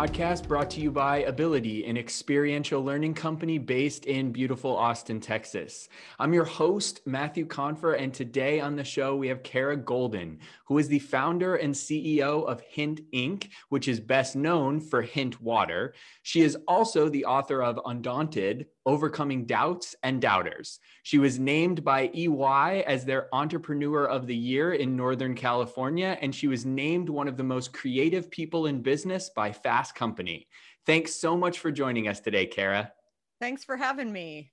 podcast brought to you by Abilitie, an experiential learning company based in beautiful Austin, Texas. I'm your host, Matthew Confer, and today on the show we have Kara Goldin, who is the founder and CEO of Hint Inc., which is best known for Hint Water. She is also the author of Undaunted, Overcoming Doubts and Doubters. She was named by EY as their Entrepreneur of the Year in Northern California, and she was named one of the most creative people in business by Fast Company. Thanks so much for joining us today, Kara. Thanks for having me.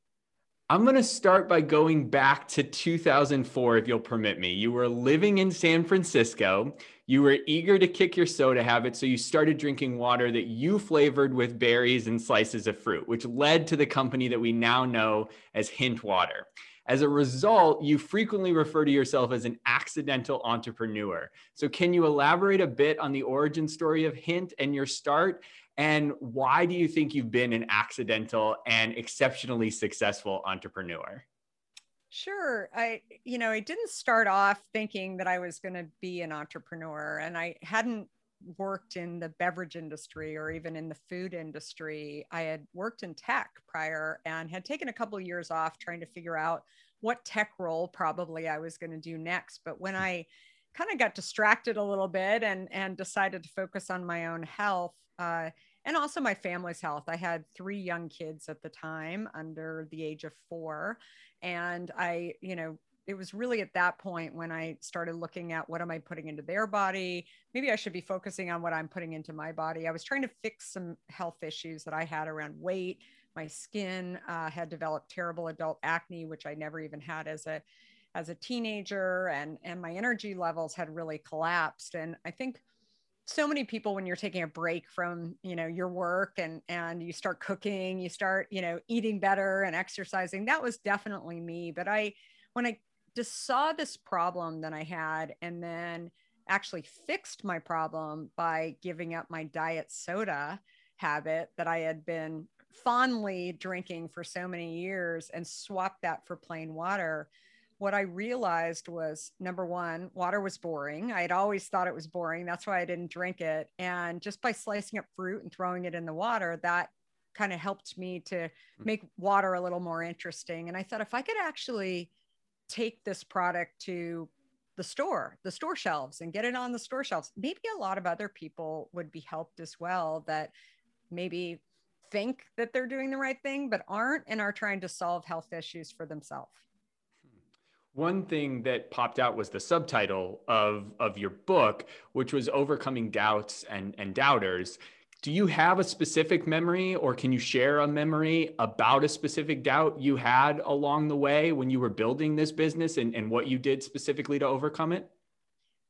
I'm going to start by going back to 2004, if you'll permit me. You were living in San Francisco. You were eager to kick your soda habit, so you started drinking water that you flavored with berries and slices of fruit, which led to the company that we now know as Hint Water. As a result, you frequently refer to yourself as an accidental entrepreneur. So, can you elaborate a bit on the origin story of Hint and your start? And why do you think you've been an accidental and exceptionally successful entrepreneur? Sure. I, you know, I didn't start off thinking that I was going to be an entrepreneur, and I hadn't worked in the beverage industry or even in the food industry. I had worked in tech prior and had taken a couple of years off trying to figure out what tech role probably I was going to do next. But when hmm. I kind of got distracted a little bit and and decided to focus on my own health, uh, and also my family's health. I had three young kids at the time under the age of four. And I, you know, it was really at that point when I started looking at what am I putting into their body? Maybe I should be focusing on what I'm putting into my body. I was trying to fix some health issues that I had around weight. My skin uh, had developed terrible adult acne, which I never even had as a as a teenager, and and my energy levels had really collapsed. And I think so many people when you're taking a break from you know your work and and you start cooking you start you know eating better and exercising that was definitely me. But i when i just saw this problem that i had and then actually fixed my problem by giving up my diet soda habit that i had been fondly drinking for so many years and swapped that for plain water what I realized was number one, water was boring. I had always thought it was boring. That's why I didn't drink it. And just by slicing up fruit and throwing it in the water, that kind of helped me to hmm. make water a little more interesting. And I thought if I could actually take this product to the store, the store shelves, and get it on the store shelves, maybe a lot of other people would be helped as well that maybe think that they're doing the right thing, but aren't and are trying to solve health issues for themselves. One thing that popped out was the subtitle of, of your book, which was Overcoming Doubts and, and Doubters. Do you have a specific memory or can you share a memory about a specific doubt you had along the way when you were building this business and, and what you did specifically to overcome it?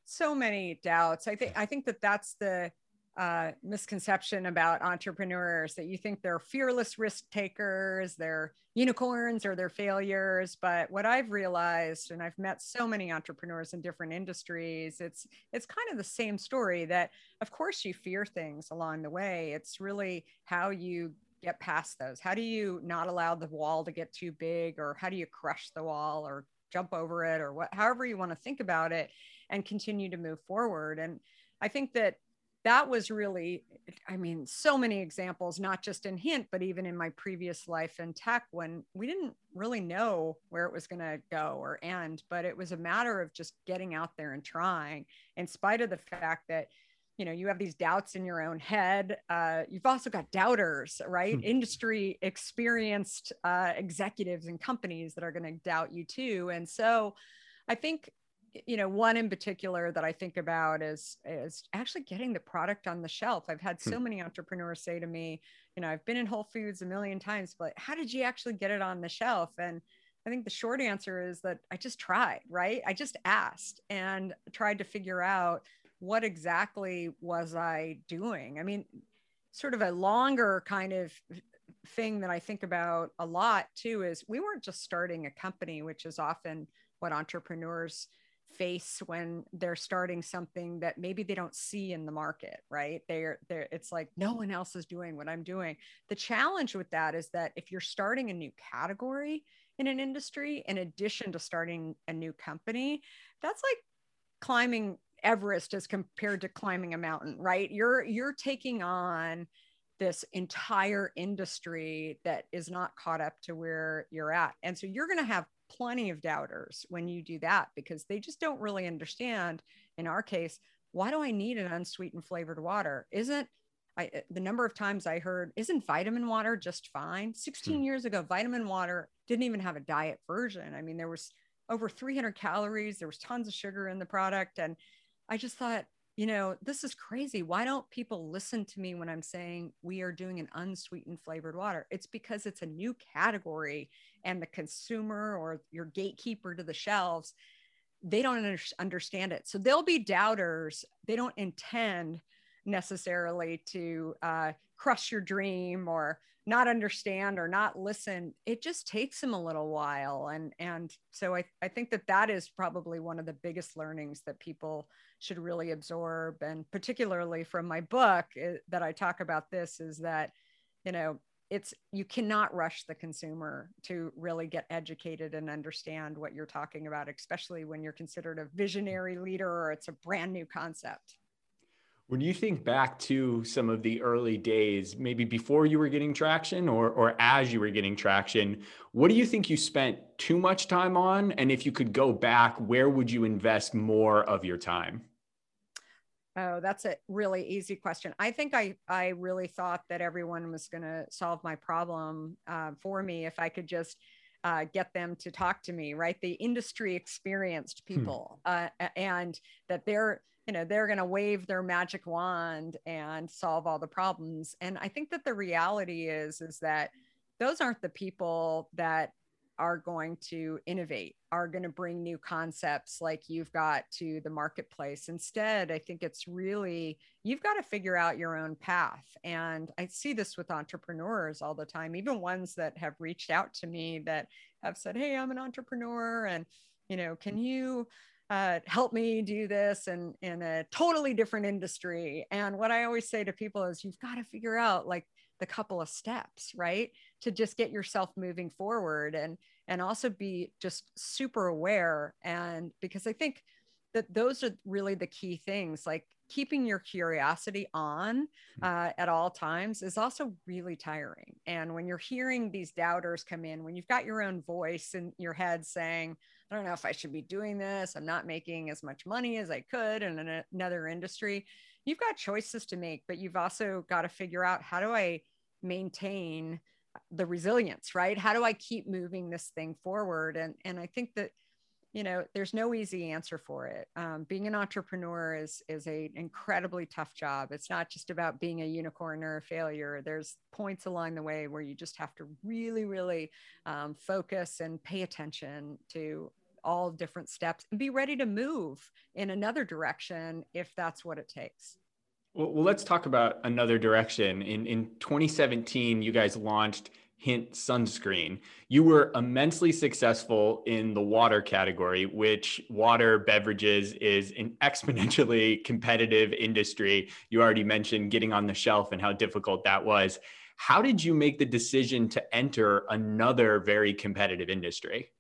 So many doubts. I think I think that that's the uh, misconception about entrepreneurs that you think they're fearless risk takers, they're unicorns or they're failures. But what I've realized, and I've met so many entrepreneurs in different industries, it's it's kind of the same story that of course you fear things along the way. It's really how you get past those. How do you not allow the wall to get too big, or how do you crush the wall or jump over it, or what however you want to think about it and continue to move forward. And I think that that was really i mean so many examples not just in hint but even in my previous life in tech when we didn't really know where it was going to go or end but it was a matter of just getting out there and trying in spite of the fact that you know you have these doubts in your own head uh, you've also got doubters right hmm. industry experienced uh, executives and companies that are going to doubt you too and so i think you know one in particular that i think about is is actually getting the product on the shelf. I've had so hmm. many entrepreneurs say to me you know i've been in whole foods a million times but how did you actually get it on the shelf? And i think the short answer is that i just tried right? I just asked and tried to figure out what exactly was i doing. I mean sort of a longer kind of thing that i think about a lot too is we weren't just starting a company which is often what entrepreneurs face when they're starting something that maybe they don't see in the market right they're they're it's like no one else is doing what i'm doing the challenge with that is that if you're starting a new category in an industry in addition to starting a new company that's like climbing Everest as compared to climbing a mountain, right? You're you're taking on this entire industry that is not caught up to where you're at. And so you're going to have plenty of doubters when you do that because they just don't really understand in our case, why do I need an unsweetened flavored water? Isn't I, the number of times I heard, isn't vitamin water just fine? 16 hmm. years ago, vitamin water didn't even have a diet version. I mean, there was over 300 calories, there was tons of sugar in the product. And I just thought, you know, this is crazy. Why don't people listen to me when I'm saying we are doing an unsweetened flavored water? It's because it's a new category and the consumer or your gatekeeper to the shelves, they don't under- understand it. So they'll be doubters. They don't intend necessarily to uh, crush your dream or not understand or not listen. It just takes them a little while. And and so I, I think that that is probably one of the biggest learnings that people should really absorb. And particularly from my book it, eh, that i talk about this is that you know it's you cannot rush the consumer to really get educated and understand what you're talking about especially when you're considered a visionary leader or it's a brand new concept when you think back to some of the early days, maybe before you were getting traction or, or as you were getting traction, what do you think you spent too much time on? And if you could go back, where would you invest more of your time? Oh, that's a really easy question. I think I, I really thought that everyone was going to solve my problem uh, for me if I could just uh, get them to talk to me, right? The industry experienced hmm. people, hmm. uh, and that they're you know they're going to wave their magic wand and solve all the problems. And i think that the reality is is that those aren't the people that are going to innovate are going to bring new concepts like you've got to the marketplace. Instead i think it's really you've got to figure out your own path. And i see this with entrepreneurs all the time even ones that have reached out to me that have said hey i'm an entrepreneur and you know can you uh, help me do this and in a totally different industry. And what I always say to people is you've got to figure out like the couple of steps, right? To just get yourself moving forward and and also be just super aware. And because I think that those are really the key things, like keeping your curiosity on hmm. uh, at all times is also really tiring. And when you're hearing these doubters come in, when you've got your own voice in your head saying, I don't know if I should be doing this. I'm not making as much money as I could in another industry. You've got choices to make, but you've also got to figure out how do I maintain the resilience, right? How do I keep moving this thing forward? And and I think that you know there's no easy answer for it um, being an entrepreneur is is a incredibly tough job it's not just about being a unicorn or a failure there's points along the way where you just have to really really um, focus and pay attention to all different steps and be ready to move in another direction if that's what it takes. Well, let's talk about another direction. In in 2017, you guys launched Hint sunscreen. You were immensely successful in the water category, which water beverages is an exponentially competitive industry. You already mentioned getting on the shelf and how difficult that was. How did you make the decision to enter another very competitive industry?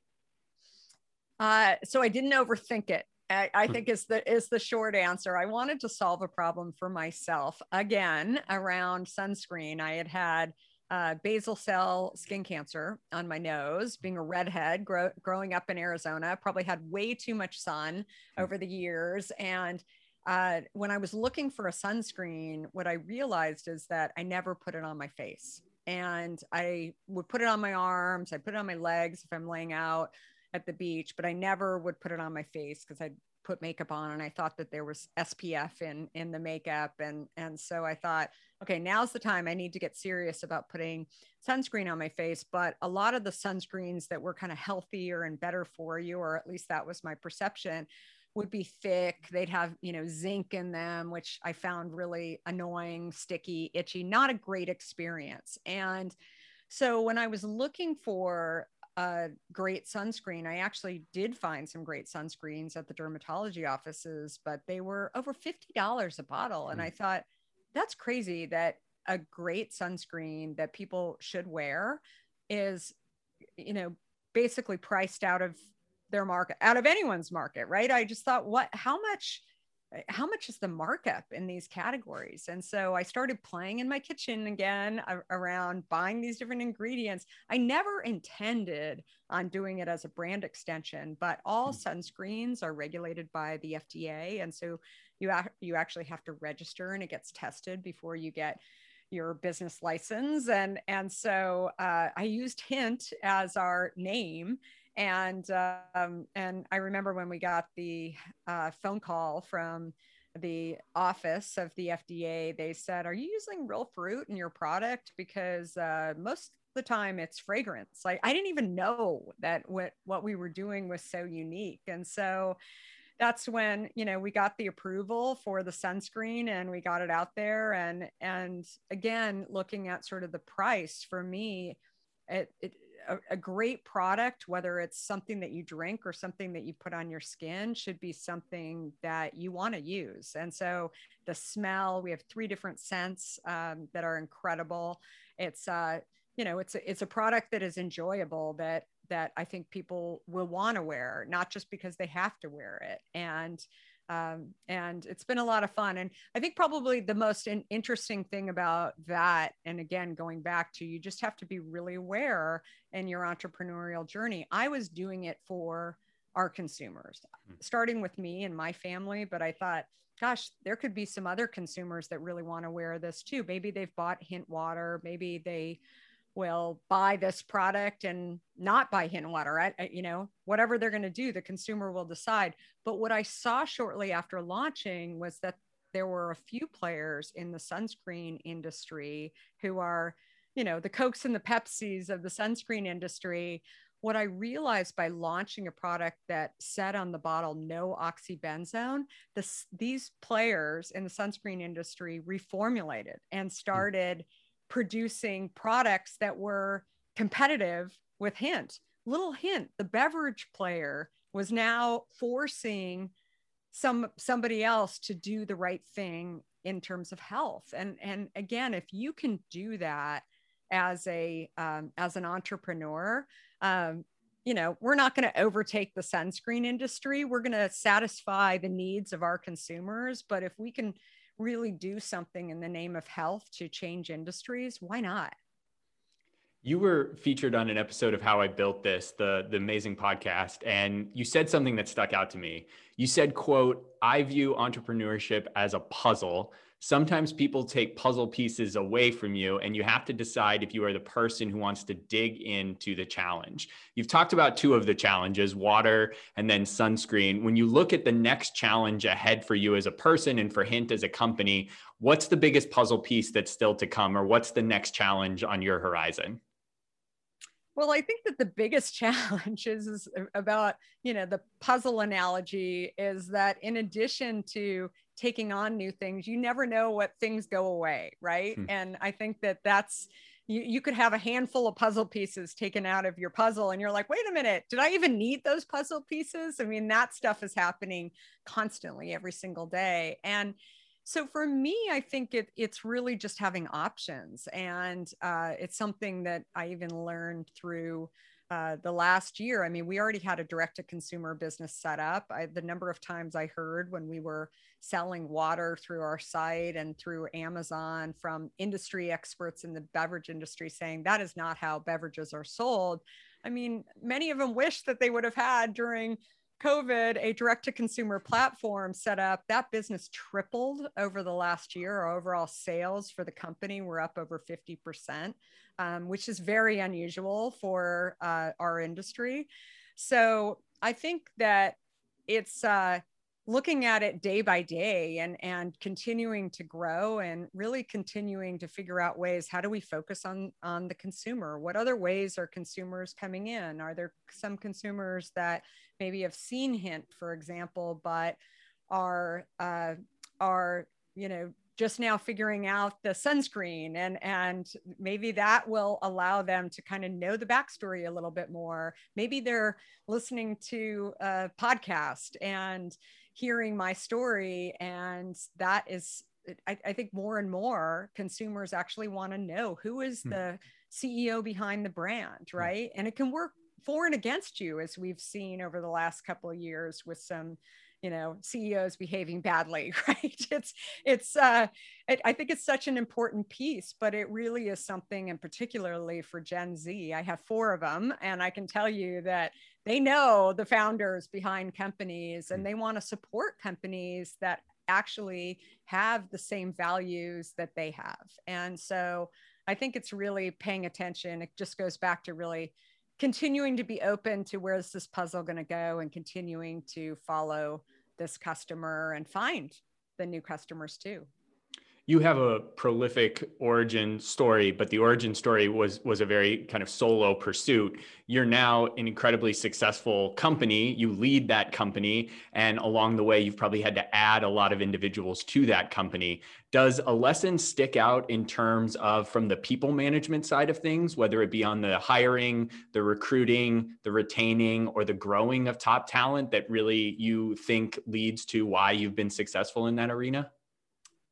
Uh, so I didn't overthink it. I, I, hmm. think is the is the short answer. I wanted to solve a problem for myself again around sunscreen. I had had uh, basal cell skin cancer on my nose, being a redhead, grow, growing up in Arizona, probably had way too much sun hmm. over the years. And uh, when I was looking for a sunscreen, what I realized is that I never put it on my face. And I would put it on my arms, I put it on my legs if I'm laying out at the beach, but I never would put it on my face because I'd put makeup on and I thought that there was SPF in in the makeup. And and so I thought okay now's the time. I need to get serious about putting sunscreen on my face. But a lot of the sunscreens that were kind of healthier and better for you or at least that was my perception would be thick. They'd have you know zinc in them which I found really annoying sticky itchy not a great experience. And so when I was looking for a great sunscreen. I actually did find some great sunscreens at the dermatology offices, but they were over $50 a bottle. And I hmm. thought, that's crazy that a great sunscreen that people should wear is, you know, basically priced out of their market, out of anyone's market, right? I just thought, what, how much how much is the markup in these categories? And so I started playing in my kitchen again around buying these different ingredients. I never intended on doing it as a brand extension, but all hmm. sunscreens are regulated by the FDA. And so you, you actually have to register and it gets tested before you get your business license. And, and so uh, I used Hint as our name and um, and I remember when we got the uh, phone call from the office of the FDA, they said, "Are you using real fruit in your product?" Because uh, most of the time it's fragrance. Like I didn't even know that what what we were doing was so unique, and so that's when you know we got the approval for the sunscreen and we got it out there and and again looking at sort of the price for me it, it a, a, great product, whether it's something that you drink or something that you put on your skin, should be something that you want to use. And so the smell, we have three different scents um, that are incredible. It's uh, you know, it's a, it's a product that is enjoyable that that I think people will want to wear, not just because they have to wear it. And um, and it's been a lot of fun. And I think probably the most in- interesting thing about that, and again, going back to you just have to be really aware in your entrepreneurial journey. I was doing it for our consumers, hmm. starting with me and my family, but I thought, gosh, there could be some other consumers that really want to wear this too. Maybe they've bought Hint Water, maybe they will buy this product and not buy hint water. I, I, you know whatever they're going to do the consumer will decide. But what i saw shortly after launching was that there were a few players in the sunscreen industry who are you know the cokes and the pepsis of the sunscreen industry. What i realized by launching a product that said on the bottle no oxybenzone this, these players in the sunscreen industry reformulated and hmm. started mm producing products that were competitive with Hint. Little hint, the beverage player was now forcing some somebody else to do the right thing in terms of health. And and again, if you can do that as a um, as an entrepreneur, um, you know, we're not going to overtake the sunscreen industry. We're going to satisfy the needs of our consumers. But if we can really do something in the name of health to change industries, why not? You were featured on an episode of How I Built This, the, the amazing podcast, and you said something that stuck out to me. You said, quote, I view entrepreneurship as a puzzle sometimes people take puzzle pieces away from you and you have to decide if you are the person who wants to dig into the challenge. You've talked about two of the challenges, water and then sunscreen. When you look at the next challenge ahead for you as a person and for Hint as a company, what's the biggest puzzle piece that's still to come or what's the next challenge on your horizon? Well, I think that the biggest challenge is, is, about, you know, the puzzle analogy is that in addition to taking on new things you never know what things go away right? Hmm. and i think that that's you, you could have a handful of puzzle pieces taken out of your puzzle and you're like wait a minute did i even need those puzzle pieces? I mean that stuff is happening constantly every single day. And so for me i think it, it's really just having options. And uh, it's something that i even learned through uh, the last year i mean we already had a direct to consumer business set up I, the number of times i heard when we were selling water through our site and through Amazon from industry experts in the beverage industry saying that is not how beverages are sold. I mean, many of them wish that they would have had during COVID a direct to consumer platform set up. That business tripled over the last year. Our overall sales for the company were up over 50%, um, which is very unusual for uh, our industry. So I think that it's, uh, looking at it day by day and and continuing to grow and really continuing to figure out ways how do we focus on on the consumer? What other ways are consumers coming in? Are there some consumers that maybe have seen hint for example but are uh, are you know just now figuring out the sunscreen and and maybe that will allow them to kind of know the backstory a little bit more. Maybe they're listening to a podcast and hearing my story and that is I, I, think more and more consumers actually want to know who is hmm. the ceo behind the brand hmm. right and it can work for and against you as we've seen over the last couple of years with some you know ceos behaving badly right it's it's uh it, i think it's such an important piece but it really is something and particularly for gen z i have four of them and i can tell you that they know the founders behind companies and mm. they want to support companies that actually have the same values that they have. And so i think it's really paying attention. It just goes back to really continuing to be open to where's this puzzle going to go and continuing to follow this customer and find the new customers too you have a prolific origin story but the origin story was was a very kind of solo pursuit. You're now an incredibly successful company. You lead that company and along the way you've probably had to add a lot of individuals to that company. Does a lesson stick out in terms of from the people management side of things whether it be on the hiring the recruiting the retaining or the growing of top talent that really you think leads to why you've been successful in that arena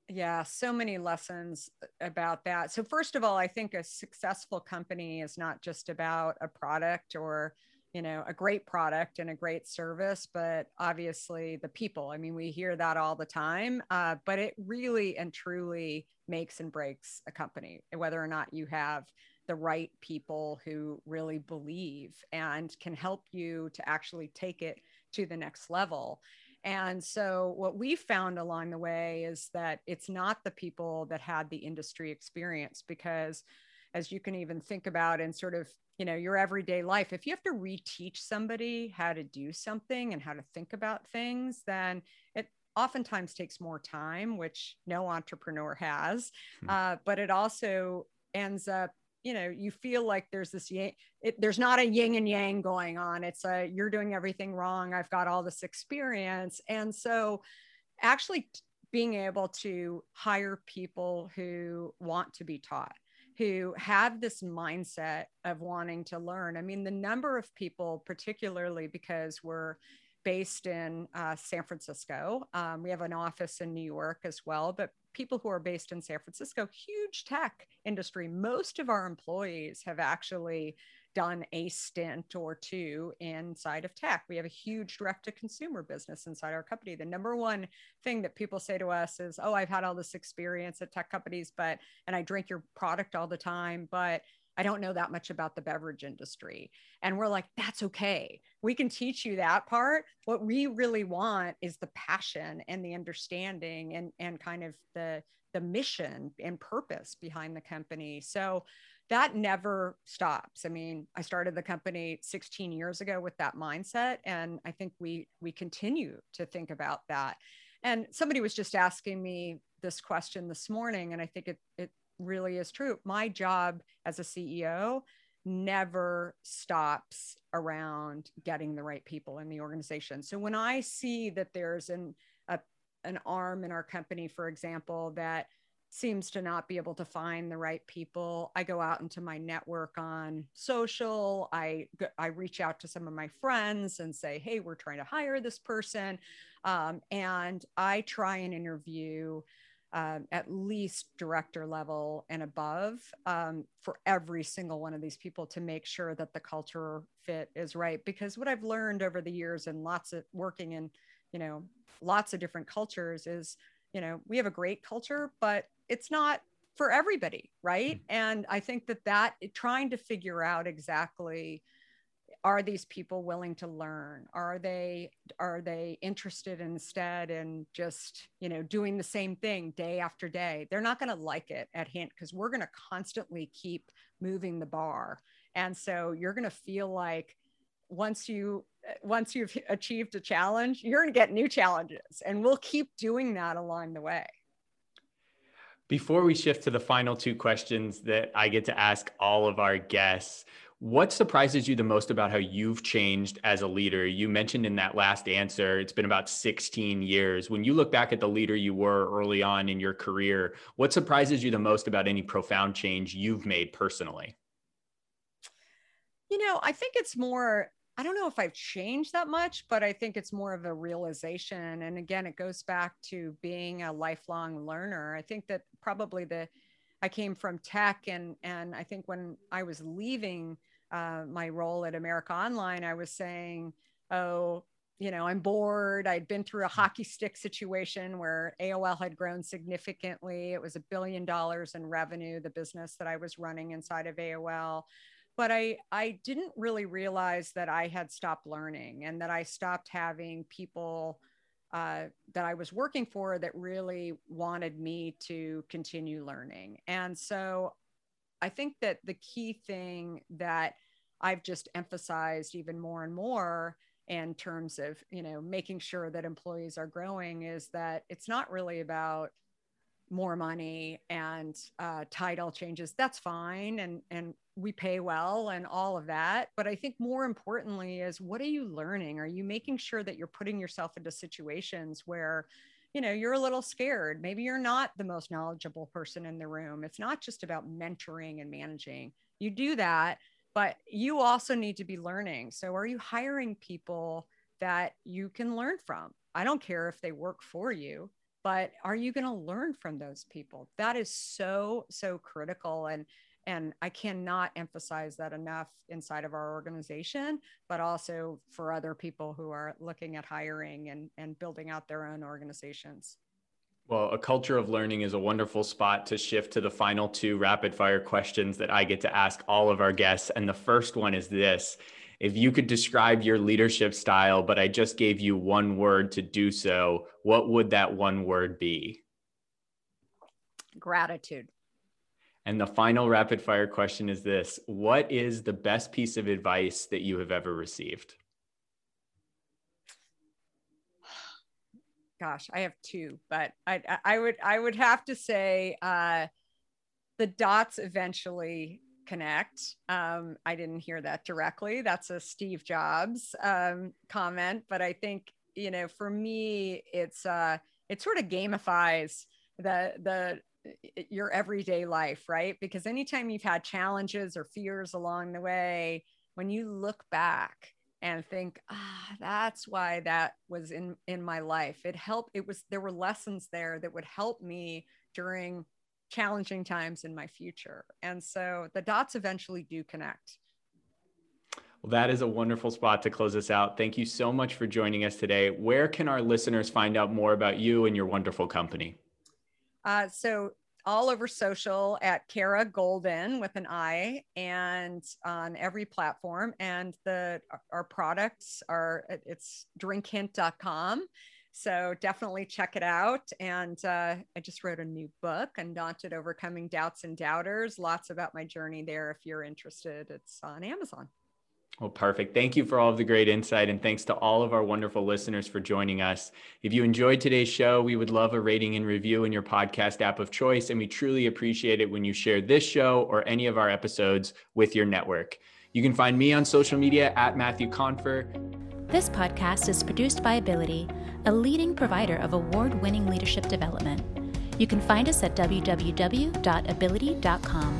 yeah, so many lessons about that. So, first of all, I think a successful company is not just about a product or you know a great product and a great service but obviously the people i mean we hear that all the time uh, but it really and truly makes and breaks a company whether or not you have the right people who really believe and can help you to actually take it to the next level and so, what we found along the way is that it's not the people that had the industry experience, because as you can even think about in sort of you know your everyday life if you have to reteach somebody how to do something and how to think about things then it oftentimes takes more time which no entrepreneur has hmm. uh, but it also ends up you know you feel like there's this it, there's not a yin and yang going on. It's a you're doing everything wrong. I've got all this experience. And so actually being able to hire people who want to be taught who have this mindset of wanting to learn. I mean the number of people particularly because we're based in uh, San Francisco. Um, we have an office in New York as well, but people who are based in San Francisco, huge tech industry. Most of our employees have actually done a stint or two inside of tech. We have a huge direct to consumer business inside our company. The number one thing that people say to us is, "Oh, I've had all this experience at tech companies, but and I drink your product all the time, but I don't know that much about the beverage industry. And we're like, that's okay. We can teach you that part. What we really want is the passion and the understanding and, and kind of the, the mission and purpose behind the company. So that never stops. I mean, I started the company 16 years ago with that mindset. And I think we we continue to think about that. And somebody was just asking me this question this morning, and I think it it really is true. My job as a CEO never stops around getting the right people in the organization. So when I see that there's an a, an arm in our company, for example, that seems to not be able to find the right people, I go out into my network on social. I I reach out to some of my friends and say, "Hey, we're trying to hire this person," um, and I try and interview um, at least director level and above um, for every single one of these people to make sure that the culture fit is right. Because what I've learned over the years and lots of working in, you know, lots of different cultures is, you know, we have a great culture, but it's not for everybody, right? Mm-hmm. And I think that that trying to figure out exactly are these people willing to learn? Are they are they interested instead in just you know doing the same thing day after day? They're not going to like it at hint because we're going to constantly keep moving the bar. And so you're going to feel like once you once you've achieved a challenge you're going to get new challenges and we'll keep doing that along the way. Before we shift to the final two questions that I get to ask all of our guests, what surprises you the most about how you've changed as a leader? You mentioned in that last answer, it's been about 16 years. When you look back at the leader you were early on in your career, what surprises you the most about any profound change you've made personally? You know, I think it's more, I don't know if I've changed that much, but I think it's more of a realization. And again, it goes back to being a lifelong learner. I think that probably the, I came from tech and and I think when I was leaving uh, my role at America Online, I was saying, oh, you know, I'm bored. I'd been through a hockey stick situation where AOL had grown significantly. It was a billion dollars in revenue, the business that I was running inside of AOL. But I, I didn't really realize that I had stopped learning and that I stopped having people uh, that I was working for that really wanted me to continue learning. And so I think that the key thing that I've just emphasized even more and more in terms of you know making sure that employees are growing is that it's not really about more money and uh, title changes that's fine and and we pay well and all of that but i think more importantly is what are you learning are you making sure that you're putting yourself into situations where you know you're a little scared maybe you're not the most knowledgeable person in the room it's not just about mentoring and managing you do that but you also need to be learning. So, are you hiring people that you can learn from? I don't care if they work for you, but are you going to learn from those people? That is so, so critical. And and I cannot emphasize that enough inside of our organization, but also for other people who are looking at hiring and, and building out their own organizations. Well, a culture of learning is a wonderful spot to shift to the final two rapid fire questions that I get to ask all of our guests. And the first one is this If you could describe your leadership style, but I just gave you one word to do so, what would that one word be? Gratitude. And the final rapid fire question is this What is the best piece of advice that you have ever received? gosh, I have two, but I I would I would have to say uh, the dots eventually connect. Um, I didn't hear that directly. That's a Steve Jobs um, comment, but I think you know for me it's uh, it sort of gamifies the the your everyday life, right? Because anytime you've had challenges or fears along the way, when you look back and think ah that's why that was in in my life it helped it was there were lessons there that would help me during challenging times in my future and so the dots eventually do connect well, that is a wonderful spot to close us out. Thank you so much for joining us today. Where can our listeners find out more about you and your wonderful company? Uh, so all over social at Kara Goldin with an I and on every platform. And the our products are it's drinkhint.com. So definitely check it out. And uh, I just wrote a new book, Undaunted Overcoming Doubts and Doubters. Lots about my journey there. If you're interested, it's on Amazon. Well, perfect. Thank you for all of the great insight. And thanks to all of our wonderful listeners for joining us. If you enjoyed today's show, we would love a rating and review in your podcast app of choice. And we truly appreciate it when you share this show or any of our episodes with your network. You can find me on social media at Matthew Confer. This podcast is produced by Abilitie, a leading provider of award winning leadership development. You can find us at www.abilitie.com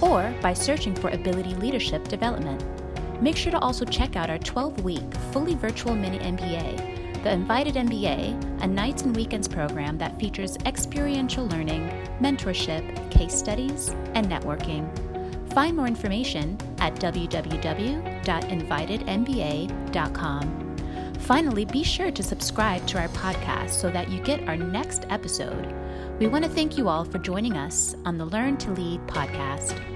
or by searching for Abilitie Leadership Development. Make sure to also check out our 12 week, fully virtual mini MBA, the Invited MBA, a nights and weekends program that features experiential learning, mentorship, case studies, and networking. Find more information at www.invitedmba.com. Finally, be sure to subscribe to our podcast so that you get our next episode. We want to thank you all for joining us on the Learn to Lead podcast.